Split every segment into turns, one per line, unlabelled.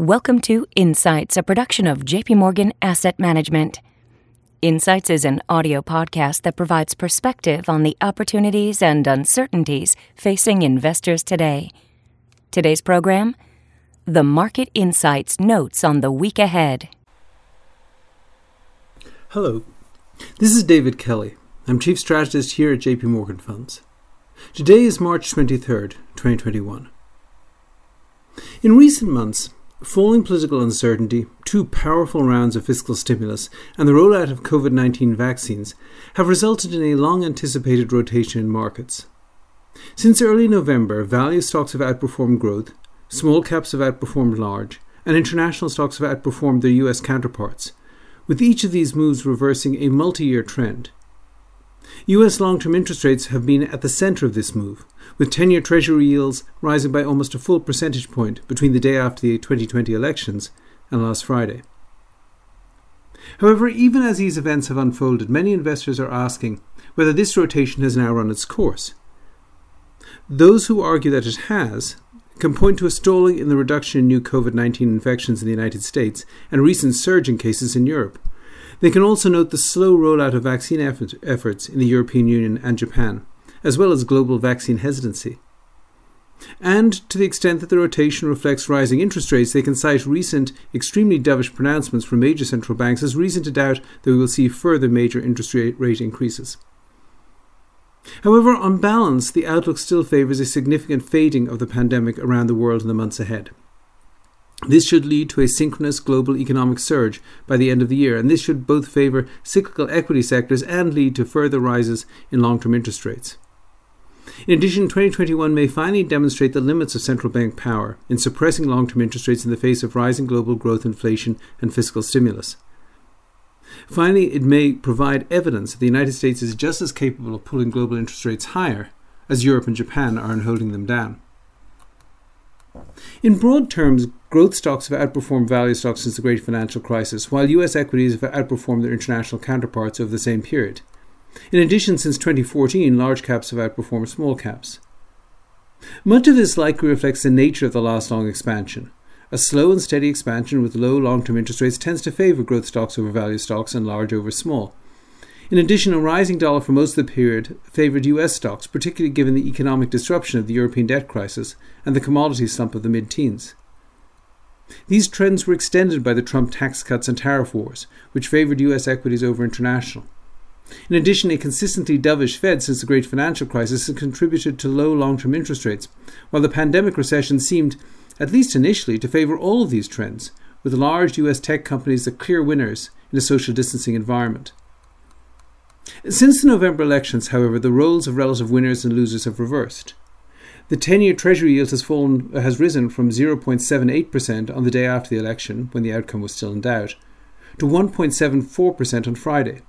Welcome to Insights, a production of JP Morgan Asset Management. Insights is an audio podcast that provides perspective on the opportunities and uncertainties facing investors today. Today's program The Market Insights Notes on the Week Ahead.
Hello, this is David Kelly. I'm Chief Strategist here at JP Morgan Funds. Today is March 23rd, 2021. In recent months, Falling political uncertainty, two powerful rounds of fiscal stimulus, and the rollout of COVID 19 vaccines have resulted in a long anticipated rotation in markets. Since early November, value stocks have outperformed growth, small caps have outperformed large, and international stocks have outperformed their US counterparts, with each of these moves reversing a multi year trend. US long term interest rates have been at the centre of this move, with 10 year Treasury yields rising by almost a full percentage point between the day after the 2020 elections and last Friday. However, even as these events have unfolded, many investors are asking whether this rotation has now run its course. Those who argue that it has can point to a stalling in the reduction in new COVID 19 infections in the United States and recent surge in cases in Europe. They can also note the slow rollout of vaccine effort, efforts in the European Union and Japan, as well as global vaccine hesitancy. And to the extent that the rotation reflects rising interest rates, they can cite recent, extremely dovish pronouncements from major central banks as reason to doubt that we will see further major interest rate increases. However, on balance, the outlook still favours a significant fading of the pandemic around the world in the months ahead. This should lead to a synchronous global economic surge by the end of the year, and this should both favour cyclical equity sectors and lead to further rises in long term interest rates. In addition, 2021 may finally demonstrate the limits of central bank power in suppressing long term interest rates in the face of rising global growth, inflation, and fiscal stimulus. Finally, it may provide evidence that the United States is just as capable of pulling global interest rates higher as Europe and Japan are in holding them down. In broad terms, growth stocks have outperformed value stocks since the great financial crisis, while US equities have outperformed their international counterparts over the same period. In addition, since 2014, large caps have outperformed small caps. Much of this likely reflects the nature of the last long expansion. A slow and steady expansion with low long term interest rates tends to favour growth stocks over value stocks and large over small. In addition, a rising dollar for most of the period favoured US stocks, particularly given the economic disruption of the European debt crisis and the commodity slump of the mid teens. These trends were extended by the Trump tax cuts and tariff wars, which favoured US equities over international. In addition, a consistently dovish Fed since the great financial crisis has contributed to low long term interest rates, while the pandemic recession seemed, at least initially, to favour all of these trends, with large US tech companies the clear winners in a social distancing environment. Since the November elections, however, the roles of relative winners and losers have reversed. The 10 year Treasury yield has, fallen, has risen from 0.78% on the day after the election, when the outcome was still in doubt, to 1.74% on Friday.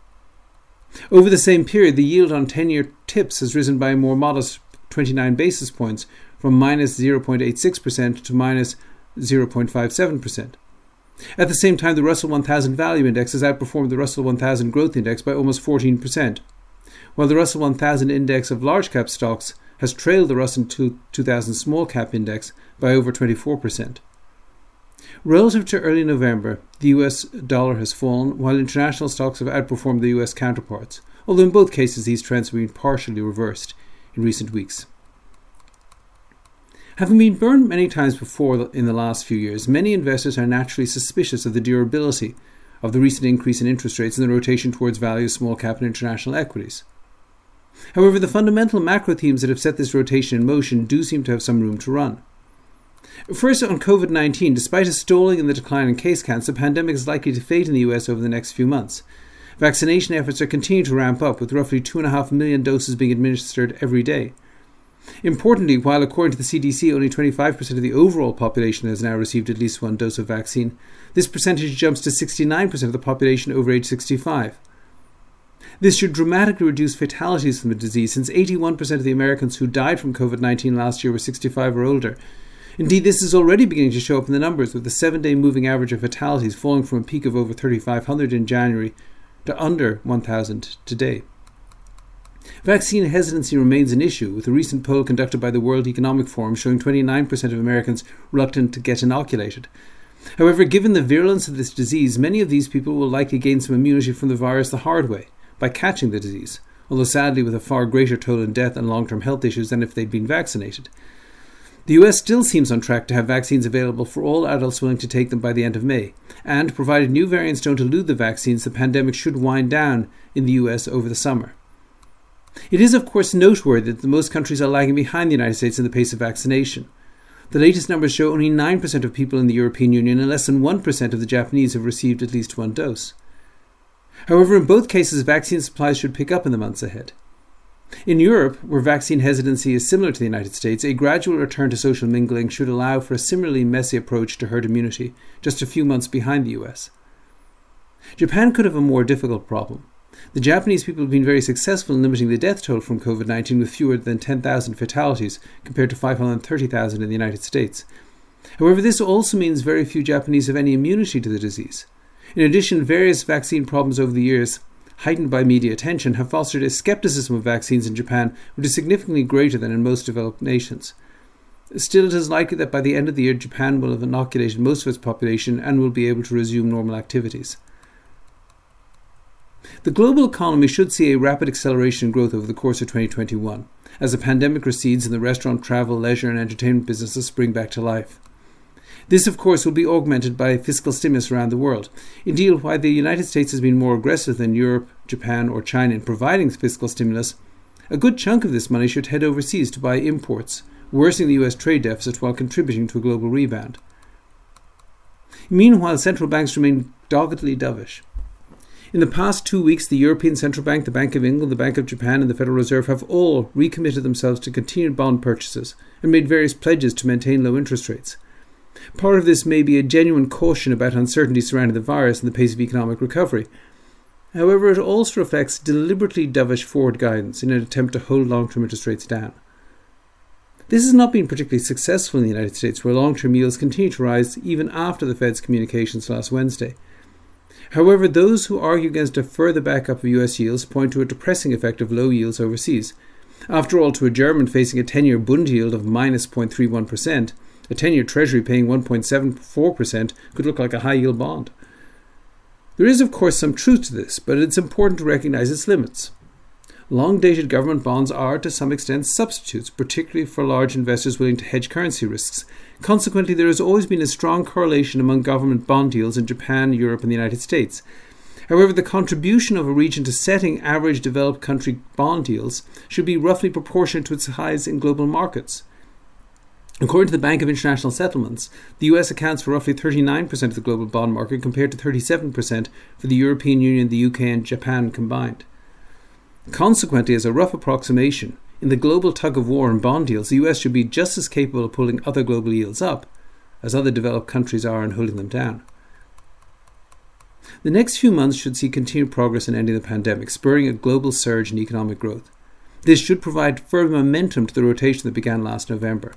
Over the same period, the yield on 10 year TIPS has risen by a more modest 29 basis points from minus 0.86% to minus 0.57%. At the same time, the Russell 1000 Value Index has outperformed the Russell 1000 Growth Index by almost 14%, while the Russell 1000 Index of large cap stocks has trailed the Russell 2000 Small Cap Index by over 24%. Relative to early November, the US dollar has fallen, while international stocks have outperformed the US counterparts, although in both cases these trends have been partially reversed in recent weeks. Having been burned many times before in the last few years, many investors are naturally suspicious of the durability of the recent increase in interest rates and the rotation towards value small cap and international equities. However, the fundamental macro themes that have set this rotation in motion do seem to have some room to run. First, on COVID 19, despite a stalling in the decline in case counts, the pandemic is likely to fade in the US over the next few months. Vaccination efforts are continuing to ramp up, with roughly 2.5 million doses being administered every day. Importantly, while according to the CDC only 25% of the overall population has now received at least one dose of vaccine, this percentage jumps to 69% of the population over age 65. This should dramatically reduce fatalities from the disease, since 81% of the Americans who died from COVID 19 last year were 65 or older, Indeed, this is already beginning to show up in the numbers, with the seven day moving average of fatalities falling from a peak of over 3,500 in January to under 1,000 today. Vaccine hesitancy remains an issue, with a recent poll conducted by the World Economic Forum showing 29% of Americans reluctant to get inoculated. However, given the virulence of this disease, many of these people will likely gain some immunity from the virus the hard way, by catching the disease, although sadly with a far greater toll in death and long term health issues than if they'd been vaccinated. The US still seems on track to have vaccines available for all adults willing to take them by the end of May, and provided new variants don't elude the vaccines, the pandemic should wind down in the US over the summer. It is, of course, noteworthy that most countries are lagging behind the United States in the pace of vaccination. The latest numbers show only 9% of people in the European Union and less than 1% of the Japanese have received at least one dose. However, in both cases, vaccine supplies should pick up in the months ahead. In Europe, where vaccine hesitancy is similar to the United States, a gradual return to social mingling should allow for a similarly messy approach to herd immunity, just a few months behind the US. Japan could have a more difficult problem. The Japanese people have been very successful in limiting the death toll from COVID 19 with fewer than 10,000 fatalities compared to 530,000 in the United States. However, this also means very few Japanese have any immunity to the disease. In addition, various vaccine problems over the years, heightened by media attention, have fostered a skepticism of vaccines in Japan which is significantly greater than in most developed nations. Still, it is likely that by the end of the year, Japan will have inoculated most of its population and will be able to resume normal activities. The global economy should see a rapid acceleration in growth over the course of 2021, as the pandemic recedes and the restaurant, travel, leisure, and entertainment businesses spring back to life. This, of course, will be augmented by fiscal stimulus around the world. Indeed, while the United States has been more aggressive than Europe, Japan, or China in providing fiscal stimulus, a good chunk of this money should head overseas to buy imports, worsening the US trade deficit while contributing to a global rebound. Meanwhile, central banks remain doggedly dovish. In the past two weeks, the European Central Bank, the Bank of England, the Bank of Japan, and the Federal Reserve have all recommitted themselves to continued bond purchases and made various pledges to maintain low interest rates. Part of this may be a genuine caution about uncertainty surrounding the virus and the pace of economic recovery. However, it also reflects deliberately dovish forward guidance in an attempt to hold long term interest rates down. This has not been particularly successful in the United States, where long term yields continue to rise even after the Fed's communications last Wednesday. However, those who argue against a further backup of US yields point to a depressing effect of low yields overseas. After all, to a German facing a 10 year Bund yield of minus 0.31%, a 10 year Treasury paying 1.74% could look like a high yield bond. There is, of course, some truth to this, but it's important to recognize its limits. Long dated government bonds are, to some extent, substitutes, particularly for large investors willing to hedge currency risks. Consequently, there has always been a strong correlation among government bond deals in Japan, Europe, and the United States. However, the contribution of a region to setting average developed country bond yields should be roughly proportionate to its size in global markets. According to the Bank of International Settlements, the US accounts for roughly 39% of the global bond market compared to 37% for the European Union, the UK, and Japan combined. Consequently, as a rough approximation, in the global tug of war on bond yields, the US should be just as capable of pulling other global yields up as other developed countries are in holding them down. The next few months should see continued progress in ending the pandemic, spurring a global surge in economic growth. This should provide further momentum to the rotation that began last November.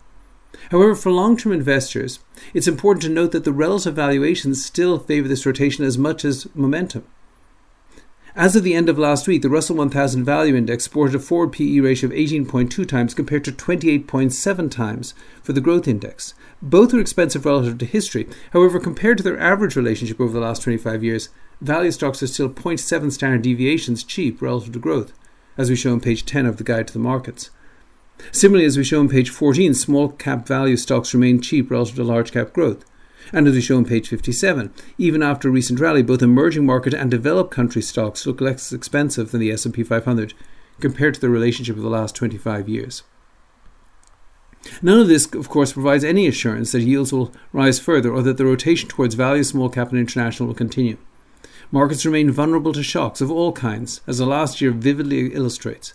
However, for long term investors, it's important to note that the relative valuations still favour this rotation as much as momentum. As of the end of last week, the Russell 1000 Value Index sported a forward PE ratio of 18.2 times compared to 28.7 times for the Growth Index. Both are expensive relative to history. However, compared to their average relationship over the last 25 years, value stocks are still 0.7 standard deviations cheap relative to growth, as we show on page 10 of the Guide to the Markets. Similarly, as we show on page 14, small cap value stocks remain cheap relative to large cap growth. And as we show on page 57, even after a recent rally, both emerging market and developed country stocks look less expensive than the S&P 500 compared to the relationship of the last 25 years. None of this, of course, provides any assurance that yields will rise further or that the rotation towards value, small cap, and international will continue. Markets remain vulnerable to shocks of all kinds, as the last year vividly illustrates.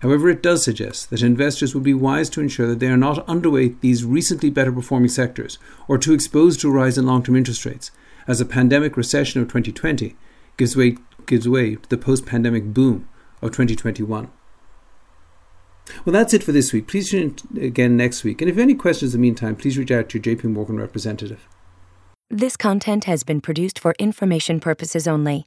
However, it does suggest that investors would be wise to ensure that they are not underweight these recently better performing sectors or too exposed to a rise in long term interest rates, as the pandemic recession of 2020 gives way, gives way to the post pandemic boom of 2021. Well, that's it for this week. Please tune in again next week. And if you have any questions in the meantime, please reach out to your JP Morgan representative.
This content has been produced for information purposes only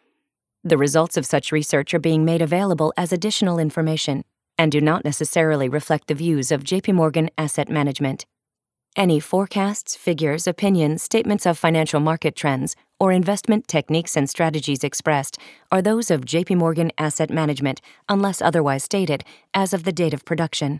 The results of such research are being made available as additional information and do not necessarily reflect the views of JP Morgan Asset Management. Any forecasts, figures, opinions, statements of financial market trends, or investment techniques and strategies expressed are those of JP Morgan Asset Management unless otherwise stated as of the date of production.